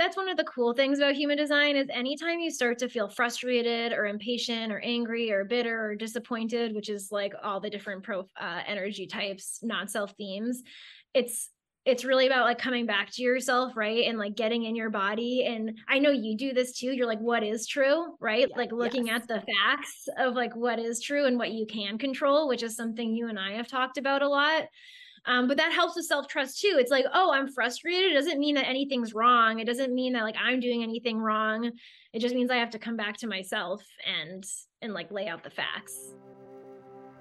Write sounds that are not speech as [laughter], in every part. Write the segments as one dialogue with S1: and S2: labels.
S1: that's one of the cool things about human design is anytime you start to feel frustrated or impatient or angry or bitter or disappointed, which is like all the different pro uh, energy types, non-self themes, it's it's really about like coming back to yourself right? And like getting in your body. And i know you do this too. You're like what is true? Right? Yeah, like looking yes. at the facts of like what is true and what you can control which is something you and i have talked about a lot um, but that helps with self-trust too. It's like oh i'm frustrated. It doesn't mean that anything's wrong. It doesn't mean that like i'm doing anything wrong. It just means i have to come back to myself and and like lay out the facts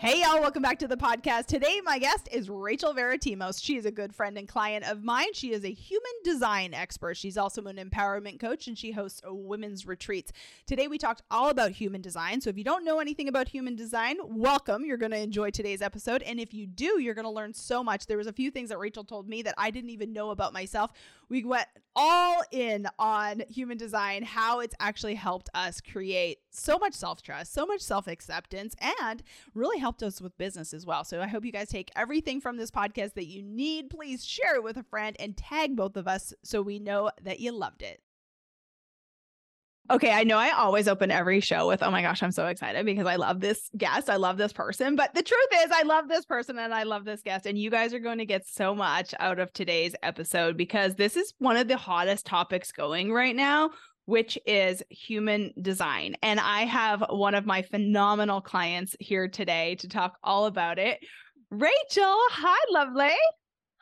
S2: Hey, y'all, welcome back to the podcast. Today, my guest is Rachel Varitimos. She is a good friend and client of mine. She is a human design expert. She's also an empowerment coach and she hosts women's retreats. Today, we talked all about human design. So, if you don't know anything about human design, welcome. You're going to enjoy today's episode. And if you do, you're going to learn so much. There was a few things that Rachel told me that I didn't even know about myself. We went all in on human design, how it's actually helped us create so much self trust, so much self acceptance, and really helped us with business as well. So I hope you guys take everything from this podcast that you need. Please share it with a friend and tag both of us so we know that you loved it. Okay, I know I always open every show with, oh my gosh, I'm so excited because I love this guest. I love this person. But the truth is, I love this person and I love this guest. And you guys are going to get so much out of today's episode because this is one of the hottest topics going right now, which is human design. And I have one of my phenomenal clients here today to talk all about it. Rachel, hi, lovely.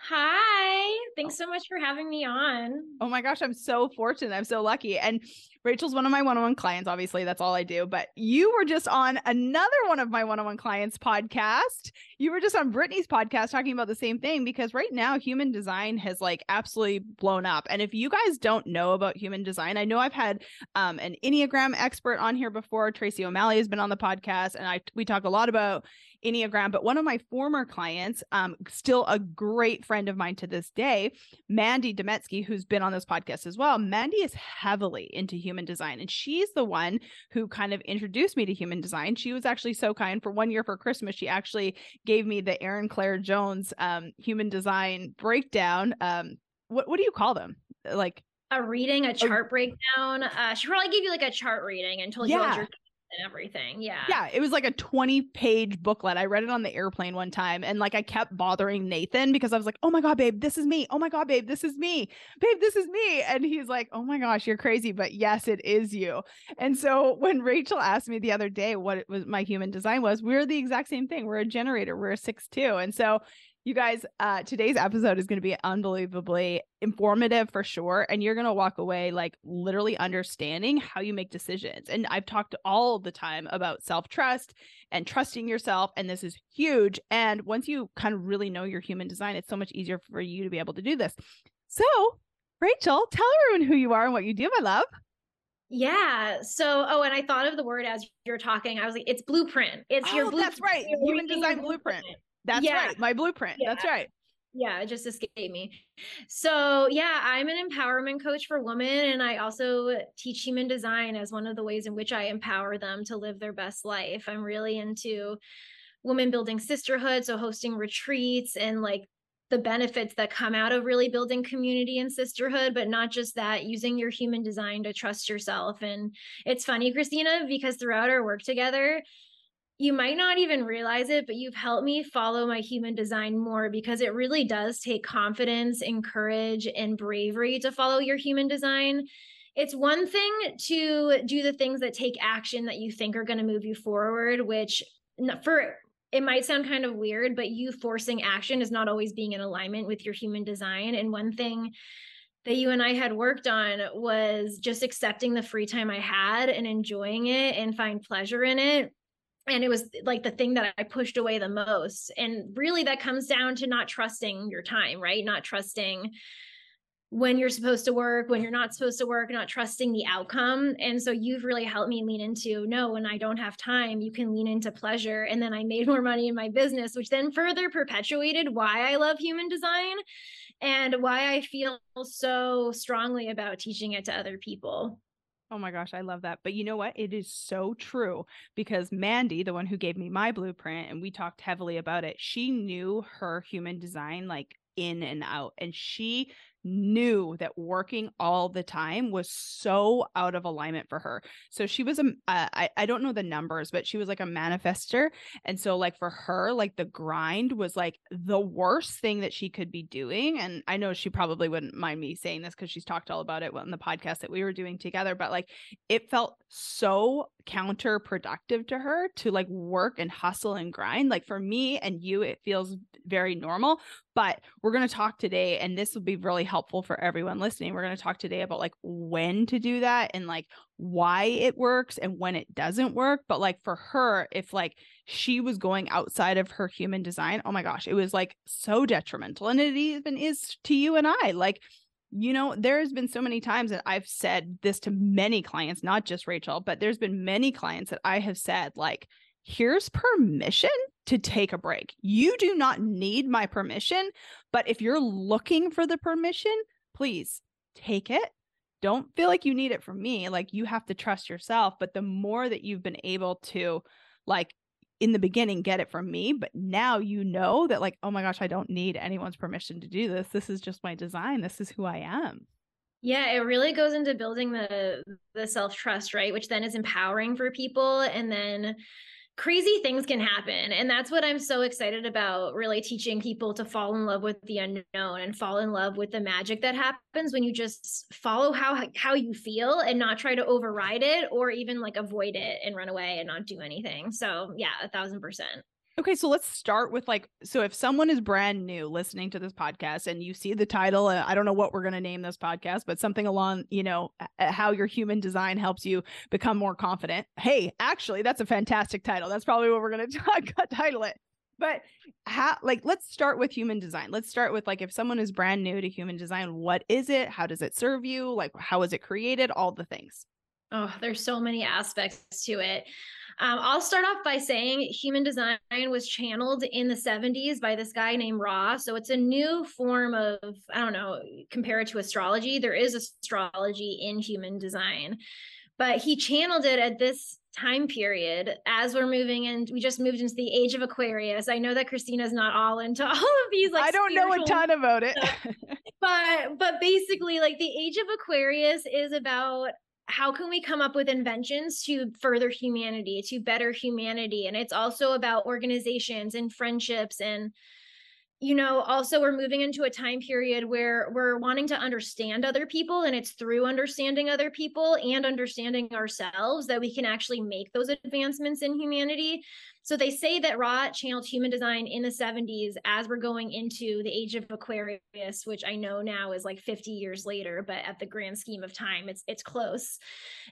S1: Hi. Thanks oh. so much for having me on.
S2: Oh my gosh, I'm so fortunate. I'm so lucky. And Rachel's one of my one on one clients. Obviously, that's all I do. But you were just on another one of my one on one clients podcast. You were just on Brittany's podcast talking about the same thing because right now, human design has like absolutely blown up. And if you guys don't know about human design, I know I've had um, an Enneagram expert on here before. Tracy O'Malley has been on the podcast, and I we talk a lot about Enneagram, but one of my former clients, um, still a great friend of mine to this day, Mandy Demetsky, who's been on this podcast as well. Mandy is heavily into human design, and she's the one who kind of introduced me to human design. She was actually so kind. For one year for Christmas, she actually gave me the Erin Claire Jones um, human design breakdown. Um, what what do you call them? Like
S1: a reading, a chart breakdown. Uh, she probably gave you like a chart reading and told yeah. you what your and everything. Yeah.
S2: Yeah. It was like a 20 page booklet. I read it on the airplane one time and like I kept bothering Nathan because I was like, oh my God, babe, this is me. Oh my God, babe, this is me. Babe, this is me. And he's like, oh my gosh, you're crazy. But yes, it is you. And so when Rachel asked me the other day what it was my human design was, we're the exact same thing. We're a generator, we're a six two. And so you guys, uh, today's episode is going to be unbelievably informative for sure. And you're going to walk away like literally understanding how you make decisions. And I've talked all the time about self trust and trusting yourself. And this is huge. And once you kind of really know your human design, it's so much easier for you to be able to do this. So, Rachel, tell everyone who you are and what you do, my love.
S1: Yeah. So, oh, and I thought of the word as you're talking. I was like, it's blueprint. It's oh, your blueprint.
S2: That's right. Human design blueprint. blueprint. That's yeah. right. My blueprint. Yeah. That's right.
S1: Yeah, it just escaped me. So, yeah, I'm an empowerment coach for women, and I also teach human design as one of the ways in which I empower them to live their best life. I'm really into women building sisterhood, so hosting retreats and like the benefits that come out of really building community and sisterhood, but not just that, using your human design to trust yourself. And it's funny, Christina, because throughout our work together, you might not even realize it, but you've helped me follow my human design more because it really does take confidence and courage and bravery to follow your human design. It's one thing to do the things that take action that you think are going to move you forward, which for it might sound kind of weird, but you forcing action is not always being in alignment with your human design. And one thing that you and I had worked on was just accepting the free time I had and enjoying it and find pleasure in it and it was like the thing that I pushed away the most. And really, that comes down to not trusting your time, right? Not trusting when you're supposed to work, when you're not supposed to work, not trusting the outcome. And so you've really helped me lean into no, when I don't have time, you can lean into pleasure. And then I made more money in my business, which then further perpetuated why I love human design and why I feel so strongly about teaching it to other people.
S2: Oh my gosh, I love that. But you know what? It is so true because Mandy, the one who gave me my blueprint, and we talked heavily about it, she knew her human design like in and out. And she knew that working all the time was so out of alignment for her. So she was a uh, I, I don't know the numbers, but she was like a manifester. And so like for her, like the grind was like the worst thing that she could be doing. And I know she probably wouldn't mind me saying this because she's talked all about it on the podcast that we were doing together, but like it felt so counterproductive to her to like work and hustle and grind. Like for me and you, it feels very normal. But we're going to talk today, and this will be really helpful for everyone listening. We're going to talk today about like when to do that and like why it works and when it doesn't work. But like for her, if like she was going outside of her human design, oh my gosh, it was like so detrimental. And it even is to you and I. Like, you know, there's been so many times that I've said this to many clients, not just Rachel, but there's been many clients that I have said, like, here's permission to take a break. You do not need my permission, but if you're looking for the permission, please take it. Don't feel like you need it from me. Like you have to trust yourself. But the more that you've been able to, like, in the beginning, get it from me, but now you know that, like, oh my gosh, I don't need anyone's permission to do this. This is just my design. This is who I am.
S1: Yeah, it really goes into building the the self-trust, right? Which then is empowering for people and then crazy things can happen. And that's what i'm so excited about really teaching people to fall in love with the unknown and fall in love with the magic that happens when you just follow how how you feel and not try to override it or even like avoid it and run away and not do anything. So yeah a thousand percent
S2: Okay, so let's start with like so if someone is brand new listening to this podcast and you see the title, uh, I don't know what we're going to name this podcast, but something along, you know, how your human design helps you become more confident. Hey, actually, that's a fantastic title. That's probably what we're going [laughs] to title it. But how like let's start with human design. Let's start with like if someone is brand new to human design, what is it? How does it serve you? Like how is it created? All the things.
S1: Oh, there's so many aspects to it. Um, I'll start off by saying human design was channeled in the 70s by this guy named Ra. So it's a new form of, I don't know, compare it to astrology. There is astrology in human design, but he channeled it at this time period as we're moving and We just moved into the age of Aquarius. I know that Christina's not all into [laughs] all of these. Like
S2: I don't know a ton about it. [laughs]
S1: but but basically like the age of aquarius is about how can we come up with inventions to further humanity to better humanity? And it's also about organizations and friendships and you know also we're moving into a time period where we're wanting to understand other people and it's through understanding other people and understanding ourselves that we can actually make those advancements in humanity so they say that Ra channeled human design in the 70s as we're going into the age of Aquarius, which I know now is like 50 years later, but at the grand scheme of time, it's it's close.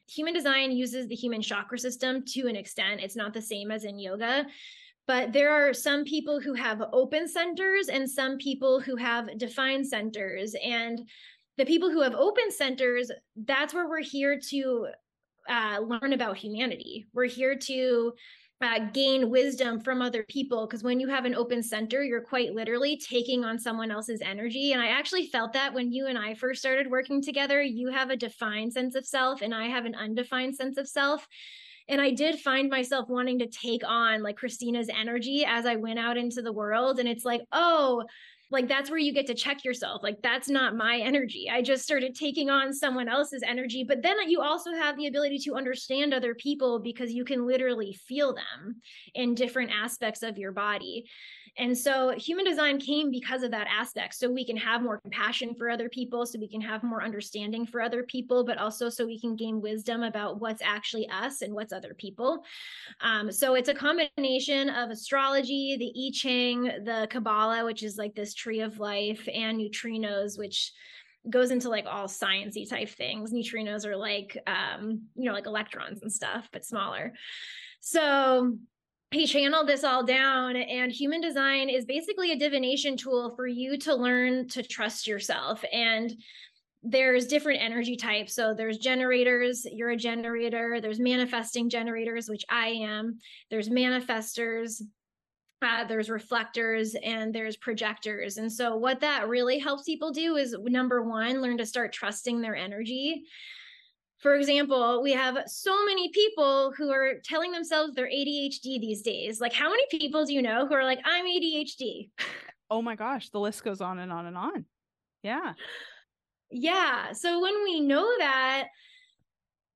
S1: Human design uses the human chakra system to an extent. It's not the same as in yoga but there are some people who have open centers and some people who have defined centers. And the people who have open centers that's where we're here to uh, learn about humanity. We're here to uh, gain wisdom from other people. Because when you have an open center you're quite literally taking on someone else's energy. And i actually felt that when you and i first started working together you have a defined sense of self and i have an undefined sense of self and i did find myself wanting to take on like christina's energy as i went out into the world. And it's like oh like that's where you get to check yourself. Like that's not my energy. I just started taking on someone else's energy. But then you also have the ability to understand other people because you can literally feel them in different aspects of your body and so human design came because of that aspect. So we can have more compassion for other people, so we can have more understanding for other people, but also so we can gain wisdom about what's actually us and what's other people. Um, so it's a combination of astrology, the I Ching, the Kabbalah, which is like this tree of life, and neutrinos, which goes into like all sciency type things. Neutrinos are like um, you know, like electrons and stuff, but smaller. So he channeled this all down and human design is basically a divination tool for you to learn to trust yourself. And there's different energy types. So there's generators you're a generator. There's manifesting generators which i am. There's manifestors uh, there's reflectors and there's projectors. And so what that really helps people do is number one learn to start trusting their energy for example, we have so many people who are telling themselves they're ADHD these days. Like, how many people do you know who are like, I'm ADHD?
S2: Oh my gosh, the list goes on and on and on. Yeah.
S1: Yeah. So when we know that,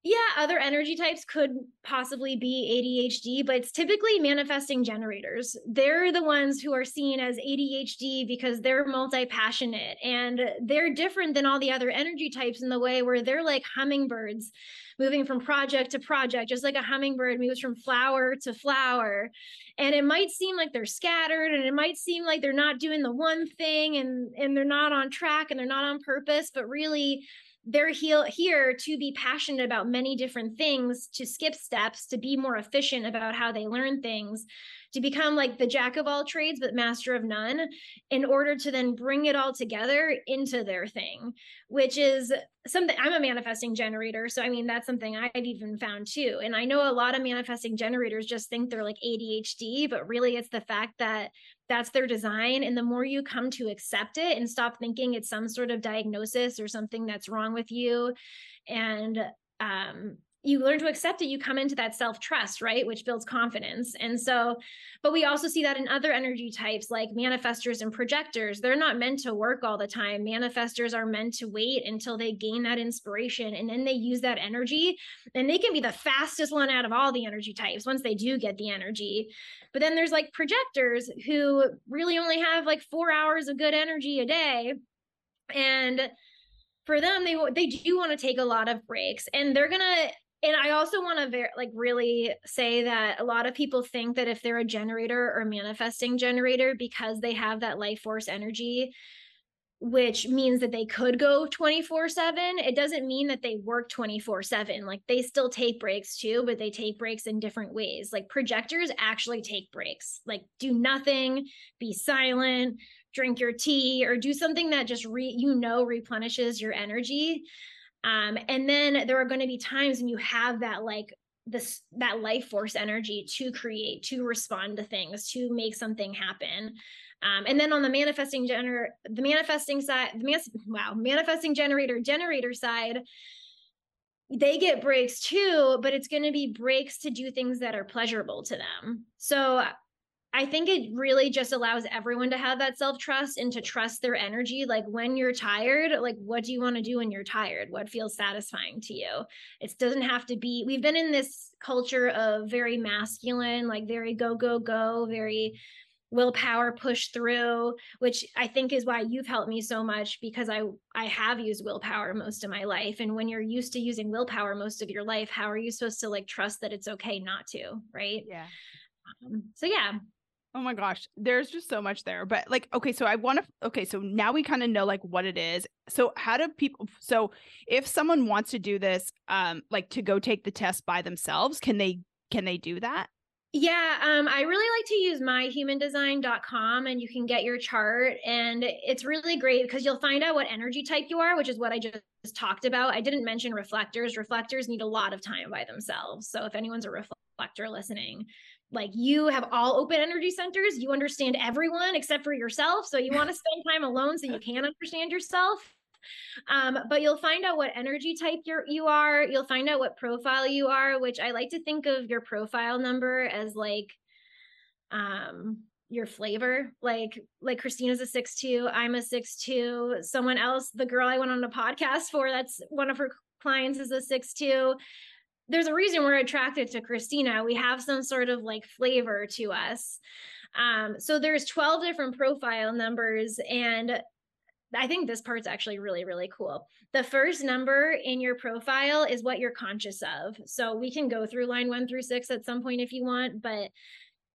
S1: yeah, other energy types could possibly be ADHD, but it's typically manifesting generators. They're the ones who are seen as ADHD because they're multi passionate and they're different than all the other energy types in the way where they're like hummingbirds moving from project to project, just like a hummingbird moves from flower to flower. And it might seem like they're scattered and it might seem like they're not doing the one thing and, and they're not on track and they're not on purpose, but really, they're here to be passionate about many different things, to skip steps, to be more efficient about how they learn things, to become like the jack of all trades, but master of none, in order to then bring it all together into their thing, which is something I'm a manifesting generator. So, I mean, that's something I've even found too. And I know a lot of manifesting generators just think they're like ADHD, but really it's the fact that that's their design. And the more you come to accept it and stop thinking it's some sort of diagnosis or something that's wrong with you, and um, you learn to accept it, you come into that self trust, right? Which builds confidence. And so, but we also see that in other energy types like manifestors and projectors. They're not meant to work all the time. Manifestors are meant to wait until they gain that inspiration and then they use that energy. And they can be the fastest one out of all the energy types once they do get the energy. But then there's like projectors who really only have like four hours of good energy a day. And for them they they do want to take a lot of breaks and they're to and I also want to ver- like really say that a lot of people think that if they're a generator or manifesting generator because they have that life force energy which means that they could go 24/7 it doesn't mean that they work 24/7 like they still take breaks too but they take breaks in different ways. Like projectors actually take breaks like do nothing be silent drink your tea or do something that just re- you know replenishes your energy um, and then there are going to be times when you have that like this that life force energy to create to respond to things to make something happen. Um, and then on the manifesting gener the manifesting side the man- wow manifesting generator generator side they get breaks too but it's going to be breaks to do things that are pleasurable to them. So I think it really just allows everyone to have that self trust and to trust their energy. Like when you're tired, like what do you want to do when you're tired? What feels satisfying to you? It doesn't have to be, we've been in this culture of very masculine, like very go, go, go, very willpower push through which i think is why you've helped me so much because i i have used willpower most of my life and when you're used to using willpower most of your life how are you supposed to like trust that it's okay not to right
S2: yeah
S1: um, so yeah
S2: Oh my gosh, there's just so much there. But like, okay, so I want to, okay, so now we kind of know like what it is. So, how do people, so if someone wants to do this, um, like to go take the test by themselves, can they, can they do that?
S1: Yeah, um, I really like to use myhumandesign.com and you can get your chart. And it's really great because you'll find out what energy type you are, which is what I just talked about. I didn't mention reflectors. Reflectors need a lot of time by themselves. So if anyone's a reflector listening, like you have all open energy centers you understand everyone except for yourself so you want to spend time alone so you can understand yourself um, but you'll find out what energy type you're you are you'll find out what profile you are which i like to think of your profile number as like um your flavor. Like like Christina's a six two, I'm a six two. Someone else, the girl I went on a podcast for, that's one of her clients is a six two. There's a reason we're attracted to Christina. We have some sort of like flavor to us. Um, so there's 12 different profile numbers and I think this part's actually really, really cool. The first number in your profile is what you're conscious of. So we can go through line one through six at some point if you want, but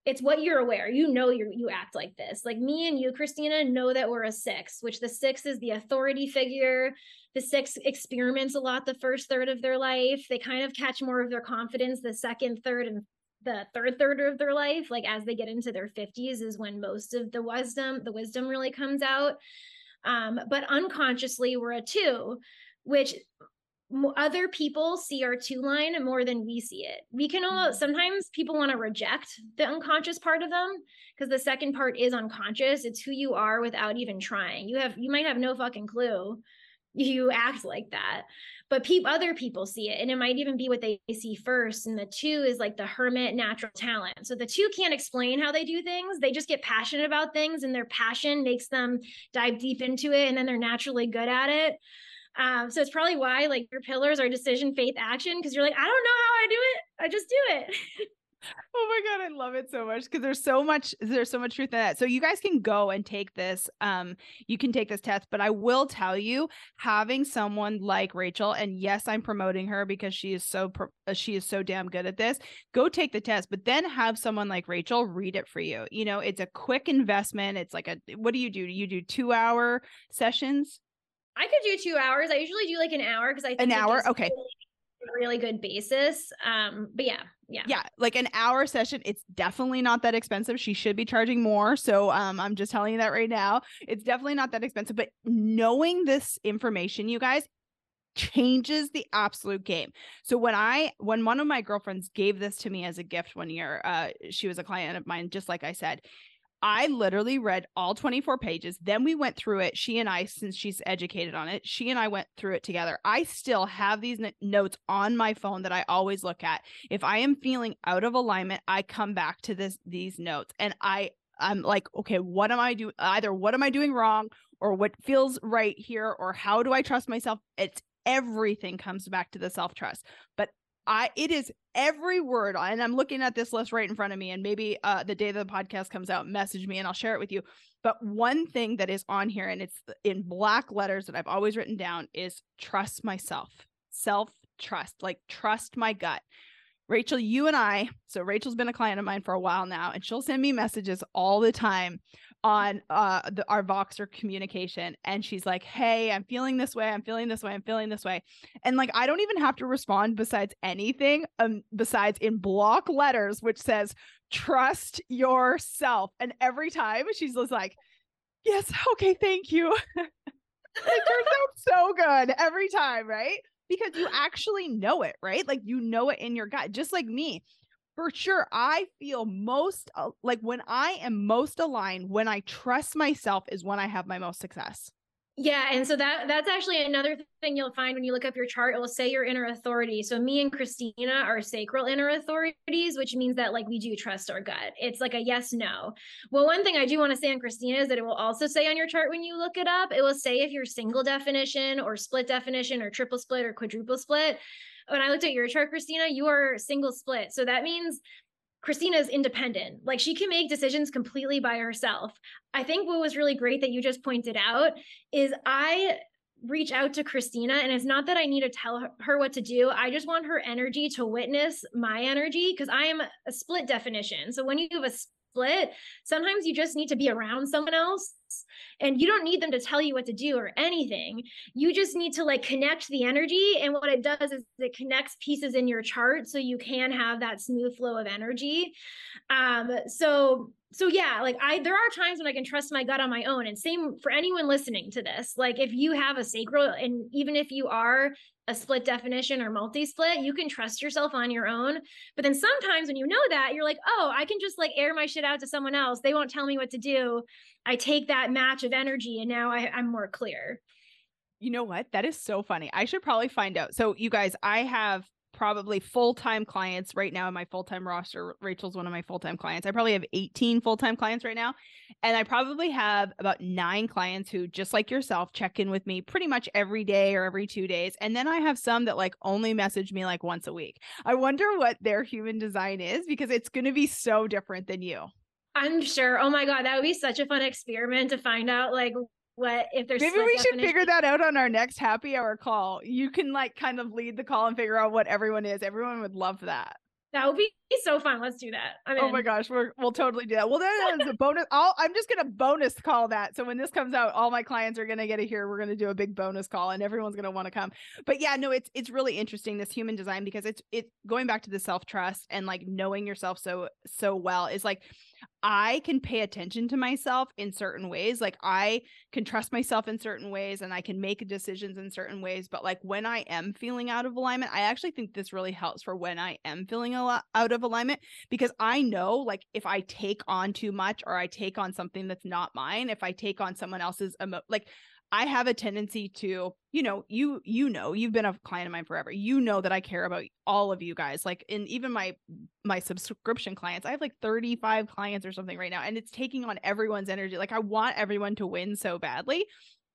S1: it's what you're aware. You know you you act like this. Like me and you, Christina, know that we're a six, which the six is the authority figure. The six experiments a lot the first third of their life. They kind of catch more of their confidence the second, third, and the third third of their life. Like as they get into their 50s is when most of the wisdom, the wisdom really comes out. Um, but unconsciously, we're a two, which other people see our two line more than we see it. We can almost mm-hmm. sometimes people want to reject the unconscious part of them because the second part is unconscious. It's who you are without even trying. You have you might have no fucking clue you act like that. But pe- other people see it and it might even be what they see first and the two is like the hermit natural talent. So the two can't explain how they do things they just get passionate about things and their passion makes them dive deep into it and then they're naturally good at it. Um, so it's probably why like your pillars are decision faith action because you're like i don't know how i do it i just do it [laughs]
S2: Oh my god, I love it so much because there's so much there's so much truth in that. So you guys can go and take this um you can take this test, but I will tell you having someone like Rachel and yes, I'm promoting her because she is so uh, she is so damn good at this. Go take the test, but then have someone like Rachel read it for you. You know, it's a quick investment. It's like a what do you do? You do 2-hour sessions?
S1: I could do 2 hours. I usually do like an hour because I think
S2: An hour? Okay.
S1: Really really good basis. Um, but yeah, yeah.
S2: Yeah, like an hour session, it's definitely not that expensive. She should be charging more. So um, I'm just telling you that right now. It's definitely not that expensive. But knowing this information, you guys, changes the absolute game. So when I when one of my girlfriends gave this to me as a gift one year, uh she was a client of mine just like I said. I literally read all 24 pages. Then we went through it. She and I, since she's educated on it, she and I went through it together. I still have these n- notes on my phone that I always look at. If I am feeling out of alignment, I come back to this these notes and I I'm like, okay, what am I doing? Either what am I doing wrong or what feels right here or how do I trust myself? It's everything comes back to the self trust. But I it is every word and I'm looking at this list right in front of me and maybe uh the day that the podcast comes out message me and I'll share it with you. But one thing that is on here and it's in black letters that I've always written down is trust myself. Self trust, like trust my gut. Rachel, you and I, so Rachel's been a client of mine for a while now, and she'll send me messages all the time on uh the, our Voxer communication and she's like, "Hey, I'm feeling this way. I'm feeling this way. I'm feeling this way." And like I don't even have to respond besides anything um besides in block letters which says trust yourself. And every time she's just like, "Yes, okay, thank you." it turns out so good every time, right? Because you actually know it, right? Like you know it in your gut, just like me for sure i feel most uh, like when i am most aligned when i trust myself is when i have my most success
S1: yeah and so that that's actually another thing you'll find when you look up your chart it will say your inner authority. So me and christina are sacral inner authorities which means that like we do trust our gut. It's like a yes no. Well one thing i do want to say on christina is that it will also say on your chart when you look it up it will say if you're single definition or split definition or triple split or quadruple split. When I looked at your chart, Christina, you are single split. So that means Christina is independent. Like she can make decisions completely by herself. I think what was really great that you just pointed out is I reach out to Christina and it's not that I need to tell her what to do. I just want her energy to witness my energy because I am a split definition. So when you have a split, sometimes you just need to be around someone else and you don't need them to tell you what to do or anything. You just need to like connect the energy. And what it does is it connects pieces in your chart so you can have that smooth flow of energy. Um, so so yeah, like I there are times when I can trust my gut on my own. And same for anyone listening to this. Like if you have a sacral, and even if you are a split definition or multi-split, you can trust yourself on your own. But then sometimes when you know that, you're like, oh, I can just like air my shit out to someone else. They won't tell me what to do. I take that match of energy and now I, I'm more clear.
S2: You know what? That is so funny. I should probably find out. So you guys, I have probably full-time clients right now in my full-time roster. Rachel's one of my full-time clients. I probably have 18 full-time clients right now. And I probably have about nine clients who, just like yourself, check in with me pretty much every day or every two days. And then I have some that like only message me like once a week. I wonder what their human design is because it's going to be so different than you.
S1: I'm sure. Oh my God, that would be such a fun experiment to find out like what if there's
S2: maybe we should figure that out on our next happy hour call. You can like kind of lead the call and figure out what everyone is. Everyone would love that.
S1: That would be so fun. Let's do that.
S2: I'm oh my gosh, we're, we'll totally do that. Well, that is a bonus. I'll, I'm just gonna bonus call that. So when this comes out, all my clients are gonna get to hear. We're gonna do a big bonus call, and everyone's gonna want to come. But yeah, no, it's it's really interesting this human design because it's it's going back to the self trust and like knowing yourself so so well is like I can pay attention to myself in certain ways. Like I can trust myself in certain ways and I can make decisions in certain ways. But like when I am feeling out of alignment, I actually think this really helps for when I am feeling a lot out of alignment because I know like if I take on too much or I take on something that's not mine, if I take on someone else's emo- like I have a tendency to, you know, you you know, you've been a client of mine forever. You know that I care about all of you guys. Like in even my my subscription clients, I have like 35 clients or something right now and it's taking on everyone's energy. Like I want everyone to win so badly,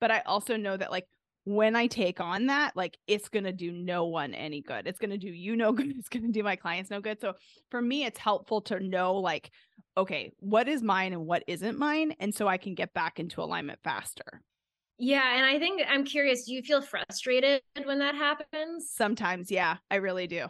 S2: but I also know that like when I take on that, like it's going to do no one any good. It's going to do you no [laughs] good. It's going to do my clients no good. So for me, it's helpful to know like, okay, what is mine and what isn't mine. And so I can get back into alignment faster.
S1: Yeah, and I think I'm curious, do you feel frustrated when that happens?
S2: Sometimes, yeah, I really do.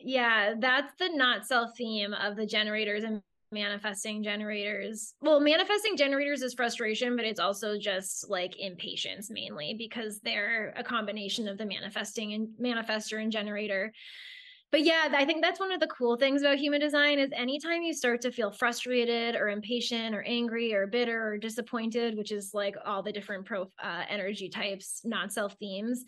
S1: Yeah, that's the not self theme of the generators and manifesting generators. Well, manifesting generators is frustration, but it's also just like impatience mainly because they're a combination of the manifesting and manifester and generator but yeah, I think that's one of the cool things about human design is anytime you start to feel frustrated or impatient or angry or bitter or disappointed, which is like all the different pro uh, energy types, non self themes,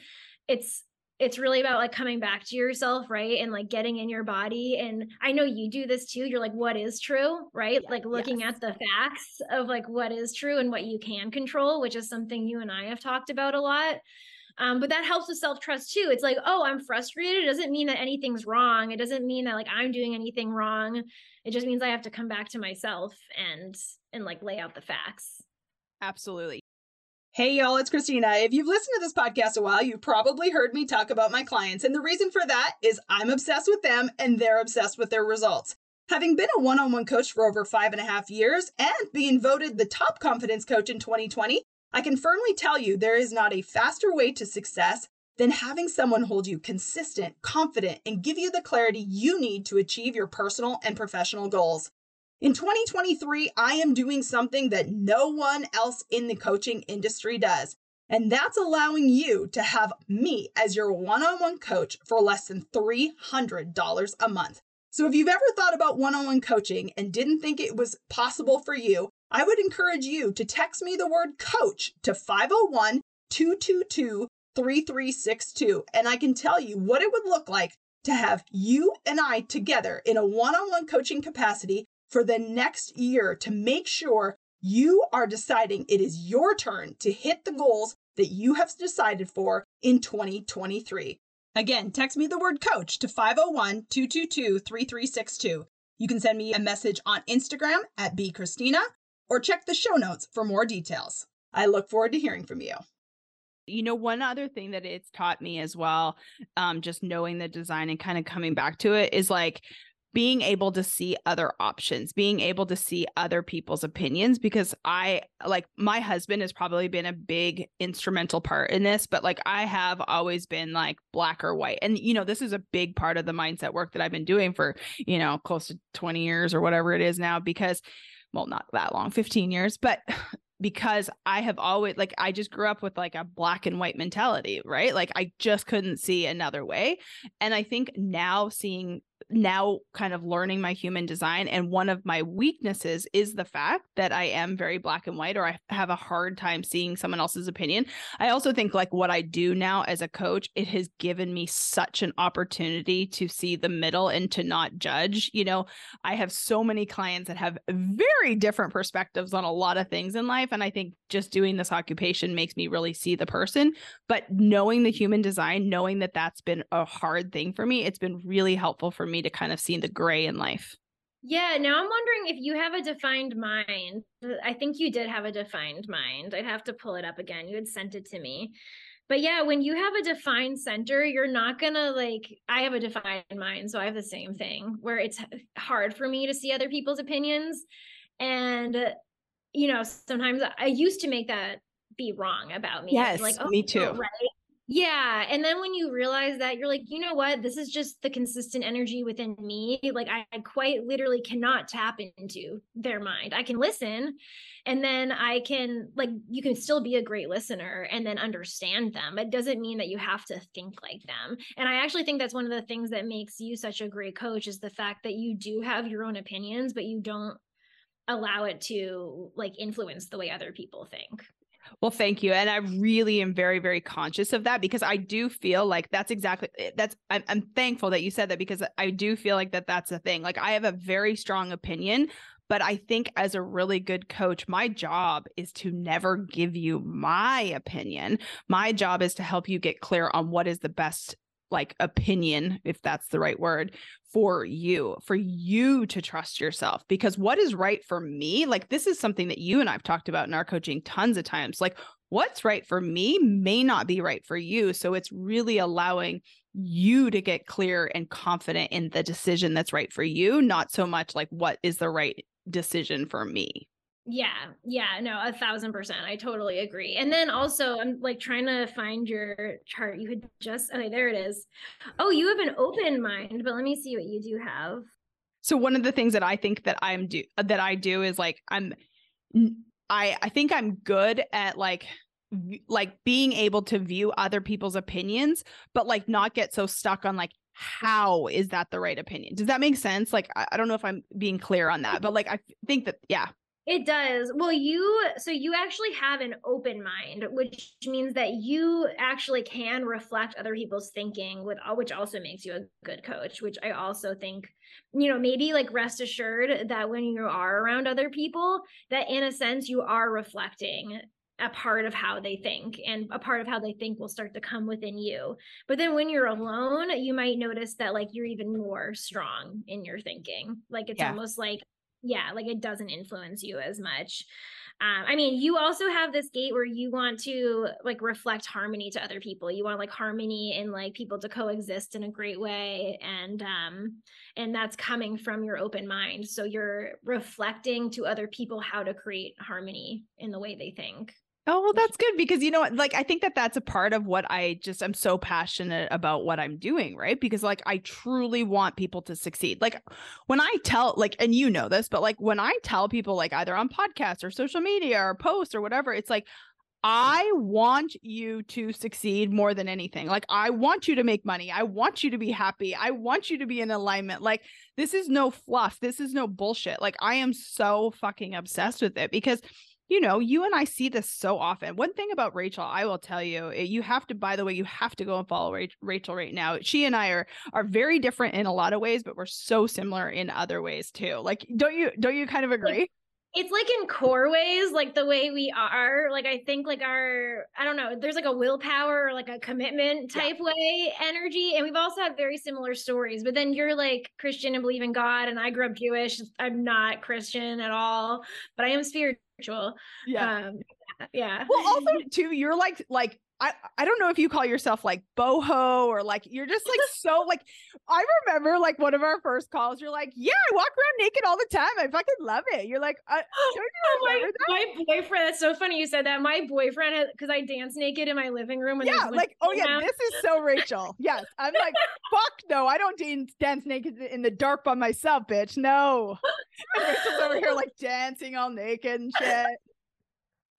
S1: it's it's really about like coming back to yourself right? And like getting in your body. And i know you do this too. You're like what is true? Right? Yeah, like looking yes. at the facts of like what is true and what you can control which is something you and i have talked about a lot um, but that helps with self trust too. It's like, oh, I'm frustrated. It doesn't mean that anything's wrong. It doesn't mean that like I'm doing anything wrong. It just means I have to come back to myself and and like lay out the facts.
S2: Absolutely. Hey, y'all, it's Christina. If you've listened to this podcast a while, you've probably heard me talk about my clients. And the reason for that is I'm obsessed with them and they're obsessed with their results. Having been a one on one coach for over five and a half years and being voted the top confidence coach in 2020, I can firmly tell you there is not a faster way to success than having someone hold you consistent, confident, and give you the clarity you need to achieve your personal and professional goals. In 2023, I am doing something that no one else in the coaching industry does, and that's allowing you to have me as your one on one coach for less than $300 a month. So if you've ever thought about one on one coaching and didn't think it was possible for you, I would encourage you to text me the word coach to 501 222 3362, and I can tell you what it would look like to have you and I together in a one on one coaching capacity for the next year to make sure you are deciding it is your turn to hit the goals that you have decided for in 2023. Again, text me the word coach to 501 222 3362. You can send me a message on Instagram at bchristina or check the show notes for more details. I look forward to hearing from you. You know, one other thing that it's taught me as well, um, just knowing the design and kind of coming back to it is like being able to see other options, being able to see other people's opinions. Because I like my husband has probably been a big instrumental part in this, but like I have always been like black or white. And, you know, this is a big part of the mindset work that I've been doing for, you know, close to 20 years or whatever it is now, because well, not that long, 15 years, but [sighs] because I have always like I just grew up with like a black and white mentality, right? Like I just couldn't see another way. And I think now seeing now kind of learning my human design and one of my weaknesses is the fact that I am very black and white or I have a hard time seeing someone else's opinion. I also think like what I do now as a coach it has given me such an opportunity to see the middle and to not judge. You know, I have so many clients that have very different perspectives on a lot of things in life and I think just doing this occupation makes me really see the person, but knowing the human design, knowing that that's been a hard thing for me, it's been really helpful for me to kind of see the gray in life.
S1: Yeah, now I'm wondering if you have a defined mind. Uh, I think you did have a defined mind. I'd have to pull it up again. You had sent it to me. But yeah, when you have a defined center, you're not gonna like, I have a defined mind, so I have the same thing where it's hard for me to see other people's opinions. And, uh, you know, sometimes I used to make that be wrong about me.
S2: Yes,
S1: like,
S2: oh, me too.
S1: Right. Yeah. And then when you realize that, you're like, you know what? This is just the consistent energy within me. Like, I, I, quite literally cannot tap into their mind. I can listen and then I can, like, you can still be a great listener and then understand them. It doesn't mean that you have to think like them. And I actually think that's one of the things that makes you such a great coach is the fact that you do have your own opinions, but you don't allow it to like influence the way other people think.
S2: Well, thank you. And I really am very, very conscious of that because I do feel like that's exactly eh, that's I'm, I'm thankful that you said that because I do feel like that that's a thing. Like I have a very strong opinion, but I think as a really good coach, my job is to never give you my opinion. My job is to help you get clear on what is the best like opinion, if that's the right word, for you, for you to trust yourself. Because what is right for me, like this is something that you and I've talked about in our coaching tons of times. Like what's right for me may not be right for you. So it's really allowing you to get clear and confident in the decision that's right for you, not so much like what is the right decision for me.
S1: Yeah, yeah, no, a thousand percent. I totally agree. And then also, I'm like trying to find your chart. You had just, okay, there it is. Oh, you have an open mind, but let me see what you do have.
S2: So one of the things that I think that I'm do that I do is like I'm, I I think I'm good at like like being able to view other people's opinions, but like not get so stuck on like how is that the right opinion? Does that make sense? Like I, I don't know if I'm being clear on that, but like I think that yeah.
S1: It does. Well, you so you actually have an open mind, which means that you actually can reflect other people's thinking with uh, which also makes you a good coach, which I also think, you know, maybe like rest assured that when you are around other people, that in a sense you are reflecting a part of how they think and a part of how they think will start to come within you. But then when you're alone, you might notice that like you're even more strong in your thinking. Like it's yeah. almost like yeah like it doesn't influence you as much um, I mean, you also have this gate where you want to like reflect harmony to other people. You want like harmony and like people to coexist in a great way, and um, and that's coming from your open mind. So you're reflecting to other people how to create harmony in the way they think.
S2: Oh, well, that's good because you know what? Like, I think that that's a part of what I just am so passionate about what I'm doing, right? Because, like, I truly want people to succeed. Like, when I tell, like, and you know this, but like, when I tell people, like, either on podcasts or social media or posts or whatever, it's like, I want you to succeed more than anything. Like, I want you to make money. I want you to be happy. I want you to be in alignment. Like, this is no fluff. This is no bullshit. Like, I am so fucking obsessed with it because you know, you and I see this so often. One thing about Rachel, I will tell you, eh, you have to. By the way, you have to go and follow Rachel right now. She and I are are very different in a lot of ways, but we're so similar in other ways too. Like, don't you don't you kind of agree?
S1: It's like in core ways, like the way we are. Like I think like our I don't know, there's like a willpower or like a commitment type yeah. way energy. And we've also had very similar stories. But then you're like Christian and believe in God, and I grew up Jewish. I'm not Christian at all, but I am spiritual spiritual.
S2: Yeah.
S1: Um, yeah.
S2: Well, also [laughs] too, you're like like I, I don't know if you call yourself like boho or like you're just like [laughs] so like I remember like one of our first calls you're like yeah I walk around naked all the time. I fucking love it. You're like uh, [gasps]
S1: you oh, my, my boyfriend that's so funny you said that. My boyfriend because I dance naked in my living room
S2: yeah like oh yeah this is so Rachel. Yes I'm like fuck no I don't dance, dance naked in the dark by myself bitch. No. [laughs] And Rachel's over here like dancing all naked and shit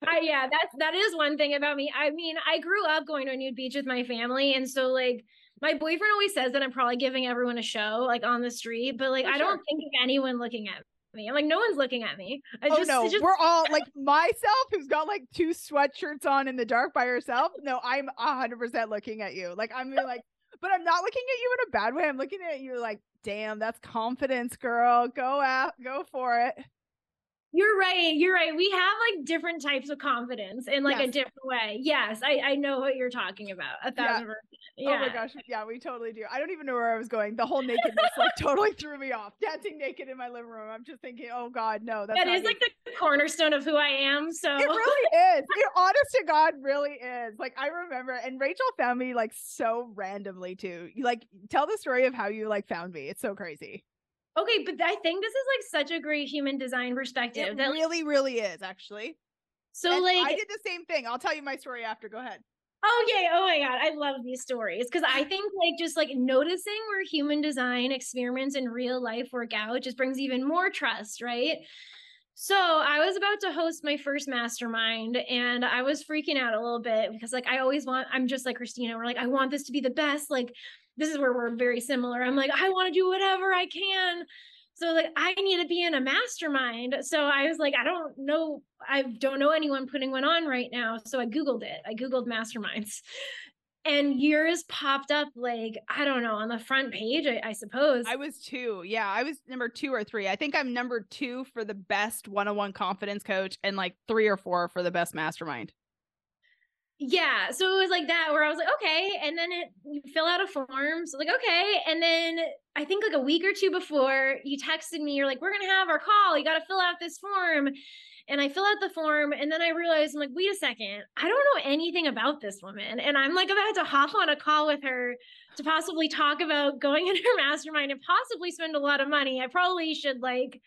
S1: I, yeah, that's that is one thing about me. I mean, I grew up going to a nude beach with my family, and so like my boyfriend always says that I'm probably giving everyone a show like on the street, but like For I sure. don't think of anyone looking at me. I'm like, no one's looking at me.
S2: I oh just, no, just... we're all [laughs] like myself, who's got like two sweatshirts on in the dark by herself. No, I'm hundred percent looking at you. Like I'm [laughs] like, but I'm not looking at you in a bad way. I'm looking at you like, damn, that's confidence, girl. Go out, go for it.
S1: You're right. You're right. We have like different types of confidence in like yes. a different way. Yes, I, I know what you're talking about. A thousand
S2: yeah. Yeah. Oh my gosh. Yeah, we totally do. I don't even know where I was going. The whole nakedness like totally threw me off. Dancing naked in my living room. I'm just thinking, oh God, no.
S1: That's that is me. like the cornerstone of who I am. So
S2: it really is. It honest to God really is. Like I remember, and Rachel found me like so randomly too. You like tell the story of how you like found me. It's so crazy.
S1: Okay, but I think this is like such a great human design perspective.
S2: It that, really, really is actually.
S1: So and like I
S2: did the same thing. I'll tell you my story after. Go ahead.
S1: Oh yeah, oh my god, I love these stories because I think like just like noticing where human design experiments in real life work out just brings even more trust, right? So I was about to host my first mastermind and I was freaking out a little bit because like I always want I'm just like Christina, we're like, I want this to be the best. Like this is where we're very similar. I'm like, I want to do whatever I can. So like I need to be in a mastermind. So I was like, I don't know, I don't know anyone putting one on right now. So I Googled it. I Googled masterminds. And yours popped up like, I don't know, on the front page, I, I suppose.
S2: I was two. Yeah. I was number two or three. I think I'm number two for the best one on one confidence coach and like three or four for the best mastermind
S1: yeah so it was like that where i was like okay and then it you fill out a form so like okay and then i think like a week or two before you texted me you're like we're gonna have our call you gotta fill out this form and i fill out the form and then i realized i'm like wait a second i don't know anything about this woman and i'm like about to hop on a call with her to possibly talk about going [laughs] in her mastermind and possibly spend a lot of money i probably should like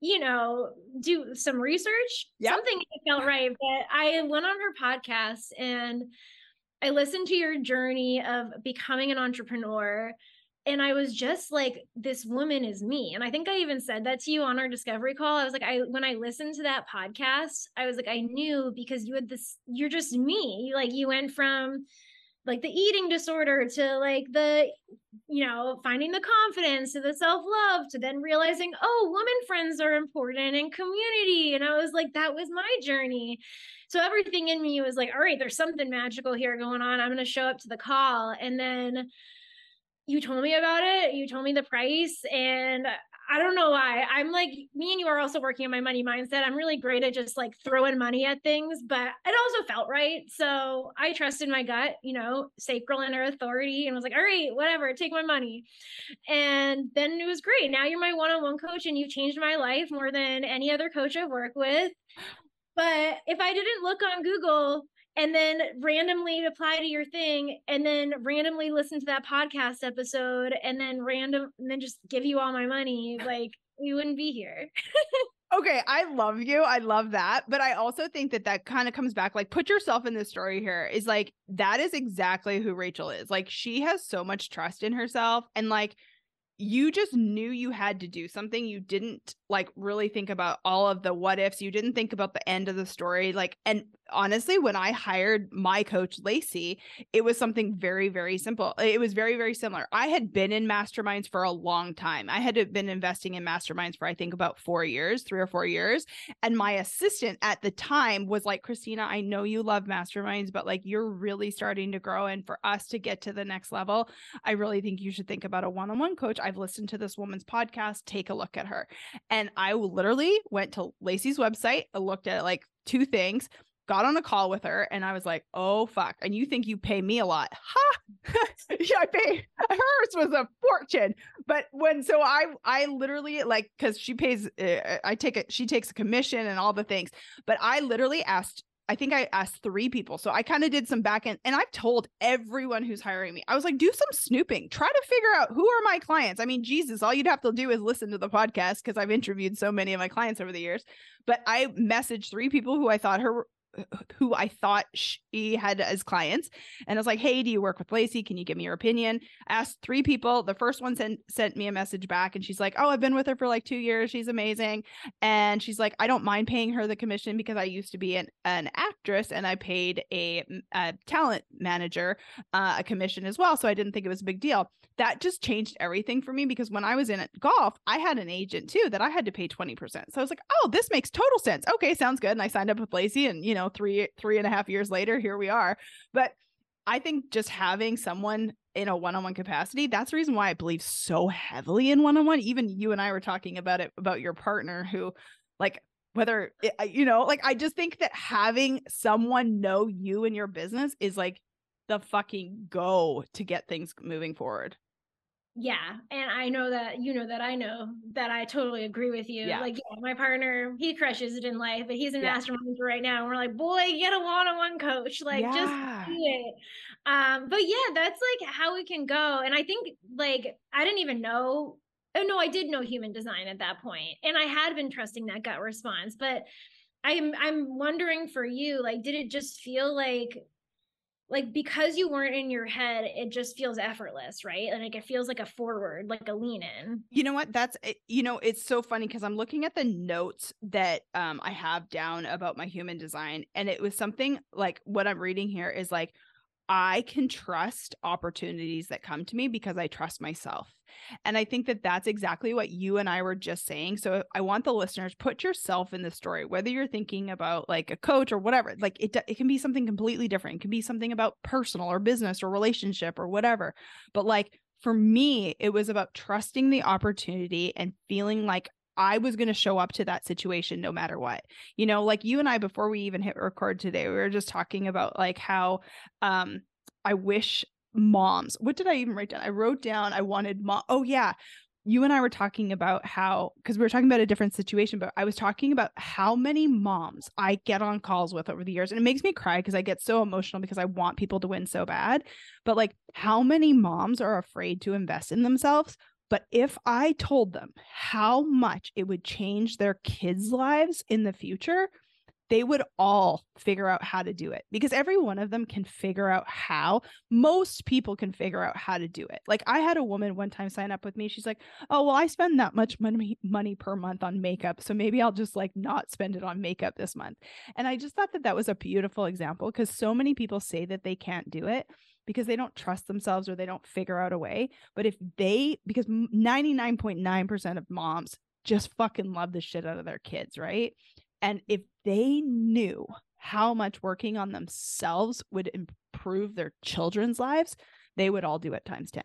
S1: you know, do some research. Yep. Something felt right. But I went on her podcast and I listened to your journey of becoming an entrepreneur. And I was just like, this woman is me. And I think I even said that to you on our discovery call. I was like, I when I listened to that podcast, I was like, I knew because you had this, you're just me. You like you went from like the eating disorder to like the you know finding the confidence to the self-love to then realizing oh woman friends are important and community and i was like that was my journey. So everything in me was like all right there's something magical here going on. I'm going to show up to the call. And then you told me about it you told me the price and I don't know why. I'm like, me and you are also working on my money mindset. I'm really great at just like throwing money at things, but it also felt right. So I trusted my gut, you know, sacral inner authority, and was like, all right, whatever, take my money. And then it was great. Now you're my one on one coach, and you've changed my life more than any other coach I've worked with. But if I didn't look on Google and then randomly apply to your thing and then randomly listen to that podcast episode and then random and then just give you all my money like we wouldn't be here [laughs]
S2: okay i love you i love that but i also think that that kind of comes back like put yourself in this story here is like that is exactly who rachel is like she has so much trust in herself and like you just knew you had to do something. You didn't like really think about all of the what ifs. You didn't think about the end of the story. Like, and honestly, when I hired my coach, Lacey, it was something very, very simple. It was very, very similar. I had been in masterminds for a long time. I had been investing in masterminds for, I think, about four years, three or four years. And my assistant at the time was like, Christina, I know you love masterminds, but like you're really starting to grow. And for us to get to the next level, I really think you should think about a one on one coach. I've listened to this woman's podcast. Take a look at her. And I literally went to Lacey's website, I looked at like two things got on a call with her and I was like, oh fuck. And you think you pay me a lot. [laughs] Ha! [laughs] yeah, I pay [laughs] hers was a fortune. But when so I I literally like because she pays uh, I take it she takes a commission and all the things. But I literally asked I think I asked three people. So I kind of did some back end and I've told everyone who's hiring me. I was like, do some snooping. Try to figure out who are my clients. I mean, Jesus, all you'd have to do is listen to the podcast because I've interviewed so many of my clients over the years. But I messaged three people who I thought her who I thought she had as clients. And I was like, hey, do you work with Lacey? Can you give me your opinion? I asked three people. The first one sent sent me a message back and she's like, Oh, I've been with her for like two years. She's amazing. And she's like, I don't mind paying her the commission because I used to be an, an actress and I paid a, a talent manager uh, a commission as well. So I didn't think it was a big deal. That just changed everything for me because when I was in golf, I had an agent too that I had to pay 20%. So I was like, oh, this makes total sense. Okay, sounds good. And I signed up with Lacey and you know, three three and a half years later, here we are. But I think just having someone in a one-on-one capacity, that's the reason why I believe so heavily in one-on-one. Even you and I were talking about it about your partner who like whether eh, it, you know, like I just think that having someone know you and your business is like the fucking go to get things moving forward
S1: yeah and i know that you know that i know that i totally agree with you yeah. like yeah, my partner he crushes it in life but he's an yeah. mastermind right now and we're like boy get a one-on-one coach like yeah. just do it um but yeah that's like how it can go and i think like i didn't even know oh no i did know human design at that point and i had been trusting that gut response but i'm i'm wondering for you like did it just feel like like because you weren't in your head it just feels effortless right? And like it feels like a forward like a lean in.
S2: You know what? That's eh, you know it's so funny because i'm looking at the notes that um i have down about my human design and it was something like what i'm reading here is like I can trust opportunities that come to me because I trust myself. And I think that that's exactly what you and I were just saying. So I want the listeners put yourself in the story, whether you're thinking about like a coach or whatever. Like it it can be something completely different. It can be something about personal or business or relationship or whatever. But like for me, it was about trusting the opportunity and feeling like I was going to show up to that situation no matter what. You know, like you and I before we even hit record today, we were just talking about like how um I wish moms. What did I even write down? I wrote down I wanted mom. Oh yeah. You and I were talking about how cuz we were talking about a different situation, but I was talking about how many moms I get on calls with over the years and it makes me cry because I get so emotional because I want people to win so bad. But like how many moms are afraid to invest in themselves but if I told them how much it would change their kids' lives in the future, they would all figure out how to do it because every one of them can figure out how. Most people can figure out how to do it. Like I had a woman one time sign up with me. She's like, "Oh, well, I spend that much money money per month on makeup, so maybe I'll just like not spend it on makeup this month." And I just thought that that was a beautiful example because so many people say that they can't do it because they don't trust themselves or they don't figure out a way. But if they, because 99.9% of moms just fucking love the shit out of their kids, right? And if they knew how much working on themselves would improve their children's lives, they would all do it times 10.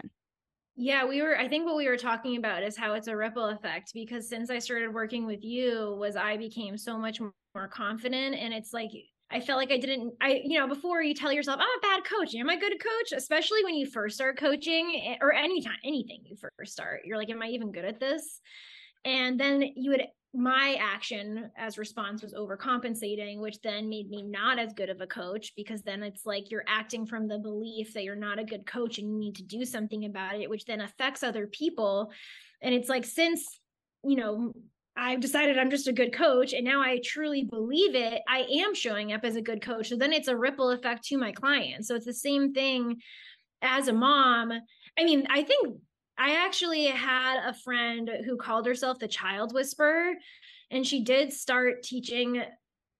S1: Yeah, we were I think what we were talking about is how it's a ripple effect because since I started working with you was I became so much more confident and it's like I felt like I didn't, I, you know, before you tell yourself, I'm a bad coach. Am I good at coach? Especially when you first start coaching eh, or anytime, anything you first start, you're like, am I even good at this? And then you would, my action as response was overcompensating, which then made me not as good of a coach because then it's like you're acting from the belief that you're not a good coach and you need to do something about it, which then affects other people. And it's like, since, you know, I've decided I'm just a good coach and now I truly believe it, I am showing up as a good coach. So then it's a ripple effect to my clients. So it's the same thing as a mom. I mean, I think I actually had a friend who called herself the child whisperer and she did start teaching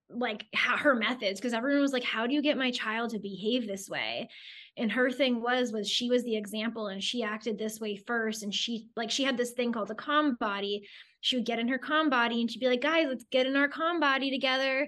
S1: like how, her methods because everyone was like how do you get my child to behave this way and her thing was was she was the example and she acted this way first and she like she had this thing called a calm body she would get in her calm body and she'd be like guys let's get in our calm body together.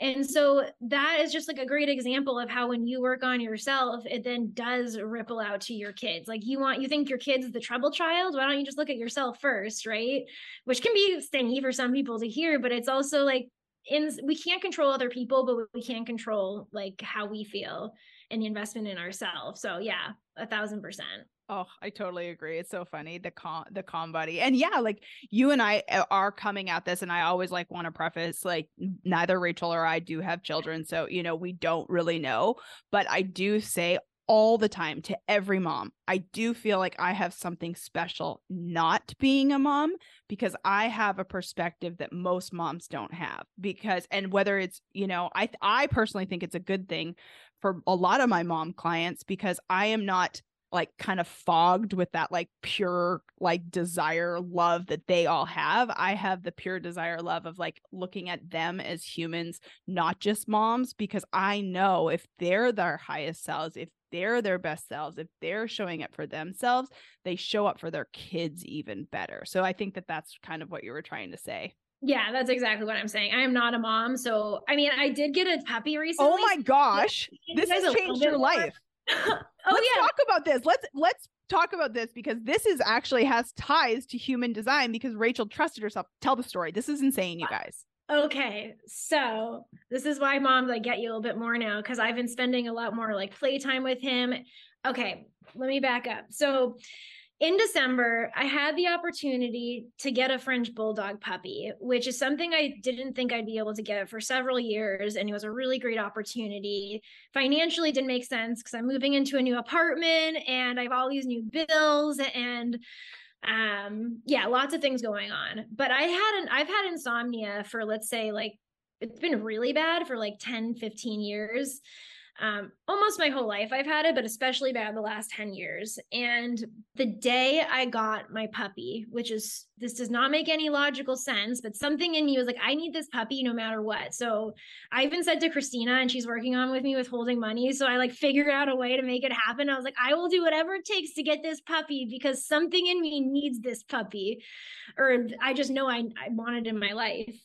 S1: And so that is just like a great example of how when you work on yourself it then does ripple out to your kids. Like you want you think your kids the trouble child? Why don't you just look at yourself first right? Which can be stingy for some people to hear but it's also like in we can't control other people but we can control like how we feel and the investment in ourselves. So yeah a thousand percent
S2: Oh, I totally agree. It's so funny the con the calm body. And yeah, like you and I uh, are coming at this and I always like want to preface like neither Rachel or I do have children, so you know, we don't really know, but I do say all the time to every mom. I do feel like I have something special not being a mom because I have a perspective that most moms don't have. Because and whether it's, you know, I I personally think it's a good thing for a lot of my mom clients because I am not like kind of fogged with that like pure like desire love that they all have i have the pure desire love of like looking at them as humans not just moms because i know if they're their highest selves if they're their best selves if they're showing up for themselves they show up for their kids even better so i think that that's kind of what you were trying to say
S1: yeah, that's exactly what I'm saying. I am not a mom. So, I mean, I did get a puppy oh recently.
S2: Oh my gosh. This has changed your life. Oh let's yeah. talk about this. Let's let's talk about this because this is actually has ties to human design because Rachel trusted herself. Tell the story. This is insane, you uh, guys.
S1: Okay, so this is why moms like get you a little bit more now because I've been spending a lot more like playtime with him. Okay, let me back up. So in December, I had the opportunity to get a French bulldog puppy, which is something I didn't think I'd be able to get for several years. And it was a really great opportunity. Financially, didn't make sense because I'm moving into a new apartment and I have all these new bills and um yeah lots of things going on but i hadn't i've had insomnia for let's say like it's been really bad for like 10 15 years um, almost my whole life I've had it, but especially bad the last 10 years. And the day I got my puppy, which is this does not make any logical sense, but something in me was like, I need this puppy no matter what. So I even said to Christina, and she's working on with me with holding money. So I like figured out a way to make it happen. I was like, I will do whatever it takes to get this puppy because something in me needs this puppy, or I just know I, I want it in my life.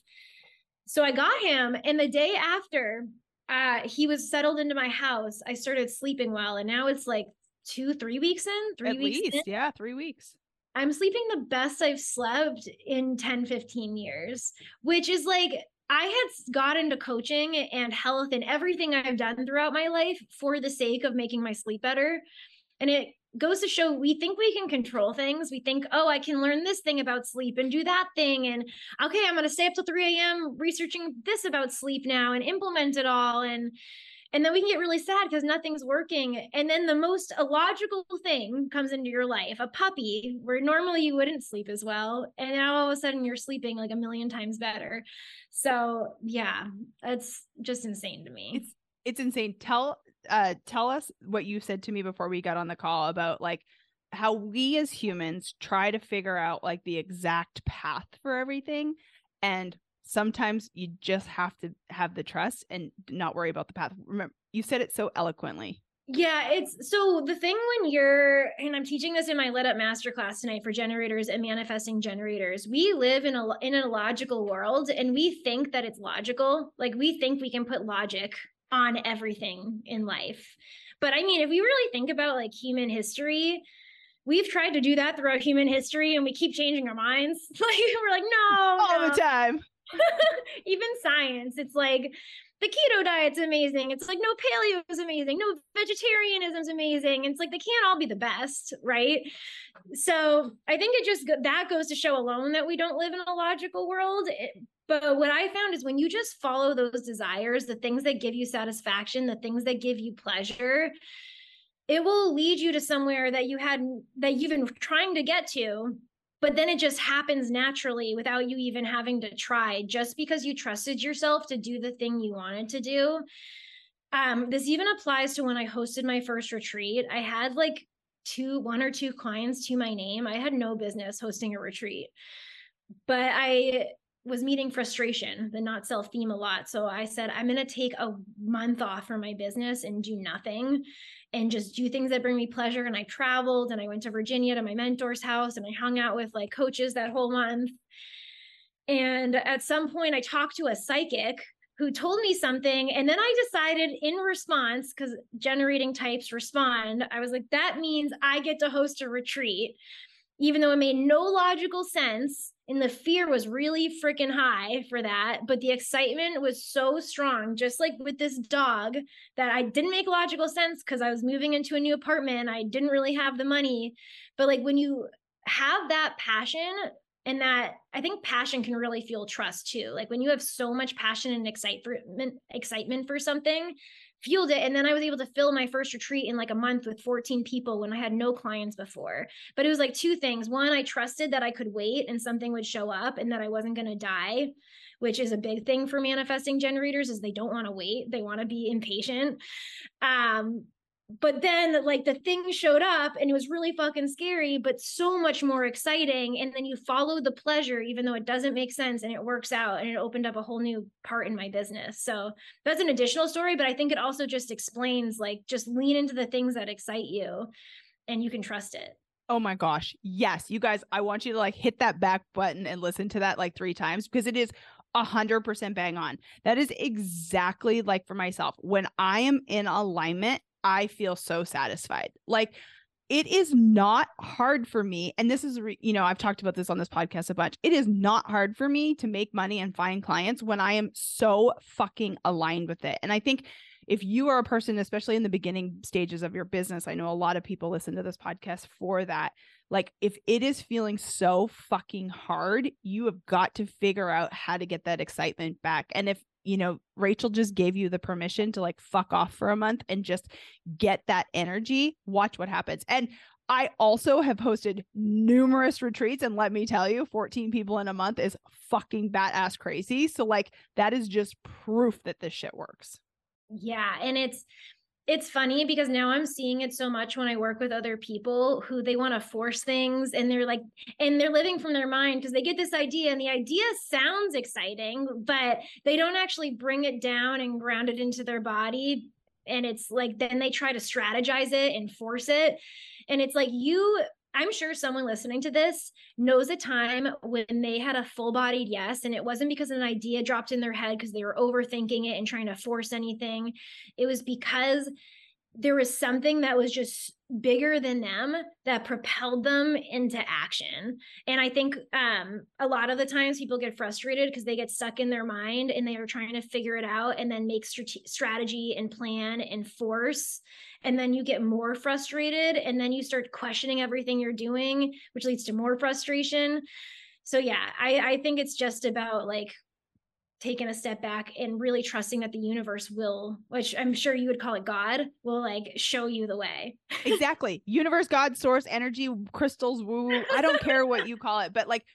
S1: So I got him, and the day after, uh, he was settled into my house. I started sleeping well, and now it's like two, three weeks in, three
S2: At
S1: weeks
S2: least,
S1: in.
S2: yeah, three weeks.
S1: I'm sleeping the best I've slept in 10, 15 years, which is like I had got into coaching and health and everything I've done throughout my life for the sake of making my sleep better. And it goes to show we think we can control things. We think, oh, I can learn this thing about sleep and do that thing. And okay, I'm going to stay up till 3 a.m. researching this about sleep now and implement it all. And and then we can get really sad because nothing's working. And then the most illogical thing comes into your life a puppy, where normally you wouldn't sleep as well. And now all of a sudden you're sleeping like a million times better. So, yeah, it's just insane to me.
S2: It's it's insane. Tell uh tell us what you said to me before we got on the call about like how we as humans try to figure out like the exact path for everything and sometimes you just have to have the trust and not worry about the path remember you said it so eloquently
S1: yeah, it's so the thing when you're, and I'm teaching this in my Lit Up Masterclass tonight for generators and manifesting generators. We live in a in a logical world, and we think that it's logical. Like we think we can put logic on everything in life. But I mean, if we really think about like human history, we've tried to do that throughout human history and we keep changing our minds. [laughs] Like we're like, no.
S2: All
S1: no.
S2: the time. [laughs]
S1: Even science, it's like the keto diet's amazing. It's like no paleo is amazing. No vegetarianism's amazing. It's like they can't all be the best, right? So I think it just that goes to show alone that we don't live in a logical world. It, but what I found is when you just follow those desires, the things that give you satisfaction, the things that give you pleasure, it will lead you to somewhere that you had that you've been trying to get to, but then it just happens naturally without you even having to try, just because you trusted yourself to do the thing you wanted to do. Um, this even applies to when I hosted my first retreat. I had like two, one or two clients to my name. I had no business hosting a retreat, but I was meeting frustration, the not self theme a lot. So I said, I'm going to take a month off from my business and do nothing and just do things that bring me pleasure. And I traveled and I went to Virginia to my mentor's house and I hung out with like coaches that whole month. And at some point, I talked to a psychic who told me something. And then I decided in response, because generating types respond, I was like, that means I get to host a retreat, even though it made no logical sense and the fear was really freaking high for that but the excitement was so strong just like with this dog that i didn't make logical sense because i was moving into a new apartment i didn't really have the money. But like when you have that passion and that i think passion can really fuel trust too. Like when you have so much passion and excitement excitement for something fueled it. And then I was able to fill my first retreat in like a month with 14 people when I had no clients before. But it was like two things. One, I trusted that I could wait and something would show up and that I wasn't going to die which is a big thing for manifesting generators is they don't want to wait they want to be impatient um but then like the thing showed up and it was really fucking scary but so much more exciting and then you follow the pleasure even though it doesn't make sense and it works out and it opened up a whole new part in my business so that's an additional story but i think it also just explains like just lean into the things that excite you and you can trust it
S2: Oh my gosh. Yes. You guys, I want you to like hit that back button and listen to that like three times because it is a hundred percent bang on. That is exactly like for myself. When I am in alignment, I feel so satisfied. Like it is not hard for me. And this is, re- you know, I've talked about this on this podcast a bunch. It is not hard for me to make money and find clients when I am so fucking aligned with it. And I think if you are a person, especially in the beginning stages of your business, I know a lot of people listen to this podcast for that. Like, if it is feeling so fucking hard, you have got to figure out how to get that excitement back. And if you know, Rachel just gave you the permission to like fuck off for a month and just get that energy, watch what happens. And I also have hosted numerous retreats. And let me tell you, 14 people in a month is fucking badass crazy. So, like, that is just proof that this shit works.
S1: Yeah. And it's, it's funny because now I'm seeing it so much when I work with other people who they want to force things and they're like, and they're living from their mind because they get this idea and the idea sounds exciting, but they don't actually bring it down and ground it into their body. And it's like, then they try to strategize it and force it. And it's like, you I'm sure someone listening to this knows a time when they had a full bodied yes, and it wasn't because an idea dropped in their head because they were overthinking it and trying to force anything. It was because there was something that was just bigger than them that propelled them into action. And i think um, a lot of the times people get frustrated because they get stuck in their mind and they are trying to figure it out and then make strate- strategy and plan and force. And then you get more frustrated and then you start questioning everything you're doing which leads to more frustration. So yeah i i think it's just about like taking a step back and really trusting that the universe will which i'm sure you would call it god will like show you the way [laughs]
S2: exactly universe god source energy crystals woo i don't care what you call it but like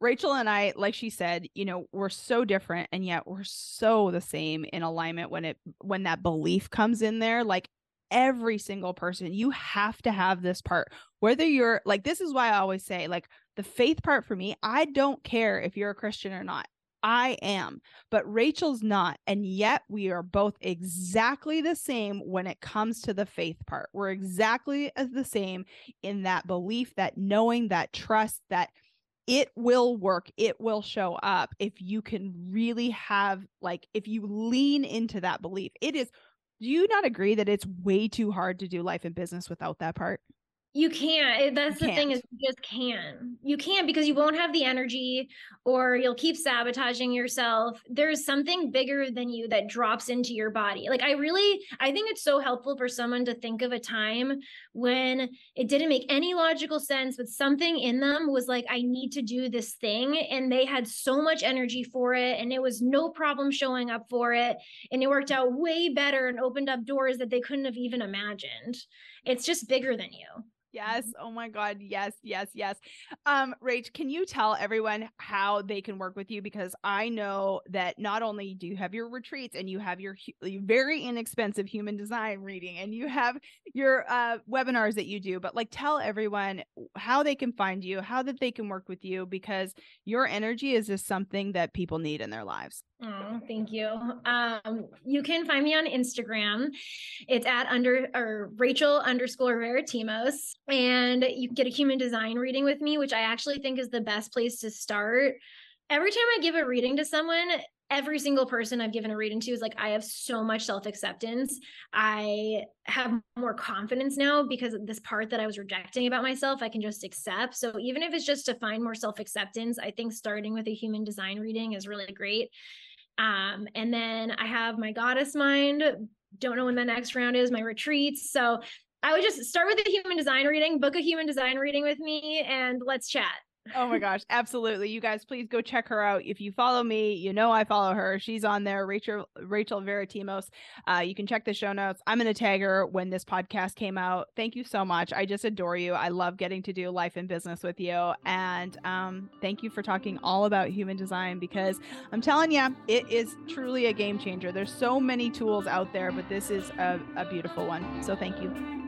S2: Rachel and I, like she said, you know, we're so different and yet we're so the same in alignment when it when that belief comes in there. Like every single person, you have to have this part. Whether you're like this is why I always say, like the faith part for me, I don't care if you're a Christian or not. I am, but Rachel's not. And yet we are both exactly the same when it comes to the faith part. We're exactly as the same in that belief, that knowing, that trust, that it will work. It will show up if you can really have, like, if you lean into that belief. It is, do you not agree that it's way too hard to do life and business without that part?
S1: You can't. That's you the can't. thing is you just can. You can't because you won't have the energy or you'll keep sabotaging yourself. There's something bigger than you that drops into your body. Like I really I think it's so helpful for someone to think of a time when it didn't make any logical sense but something in them was like I need to do this thing and they had so much energy for it and it was no problem showing up for it and it worked out way better and opened up doors that they couldn't have even imagined. It's just bigger than you.
S2: Yes. Oh my God. Yes, yes, yes. Um, Rach, can you tell everyone how they can work with you? Because I know that not only do you have your retreats and you have your very inexpensive human design reading and you have your uh, webinars that you do, but like tell everyone how they can find you, how that they can work with you, because your energy is just something that people need in their lives.
S1: Oh, thank you. Um, you can find me on Instagram. It's at under or Rachel underscore Varitimos. And you get a human design reading with me, which I actually think is the best place to start. Every time I give a reading to someone, every single person I've given a reading to is like, I have so much self acceptance. I have more confidence now because this part that I was rejecting about myself, I can just accept. So even if it's just to find more self acceptance, I think starting with a human design reading is really great. Um, and then I have my goddess mind. Don't know when the next round is, my retreats. So I would just start with a human design reading, book a human design reading with me, and let's chat.
S3: oh my gosh, [laughs] absolutely. You guys please go check her out. If you follow me, you know I follow her. She's on there, Rachel Rachel Varitimos. Uh, you can check the show notes. I'm gonna tag her when this podcast came out. Thank you so much. I just adore you. I love getting to do life and business with you. And um, thank you for talking all about human design because I'm telling you, it is truly a game changer. There's so many tools out there, but this is a, a beautiful one. So thank you.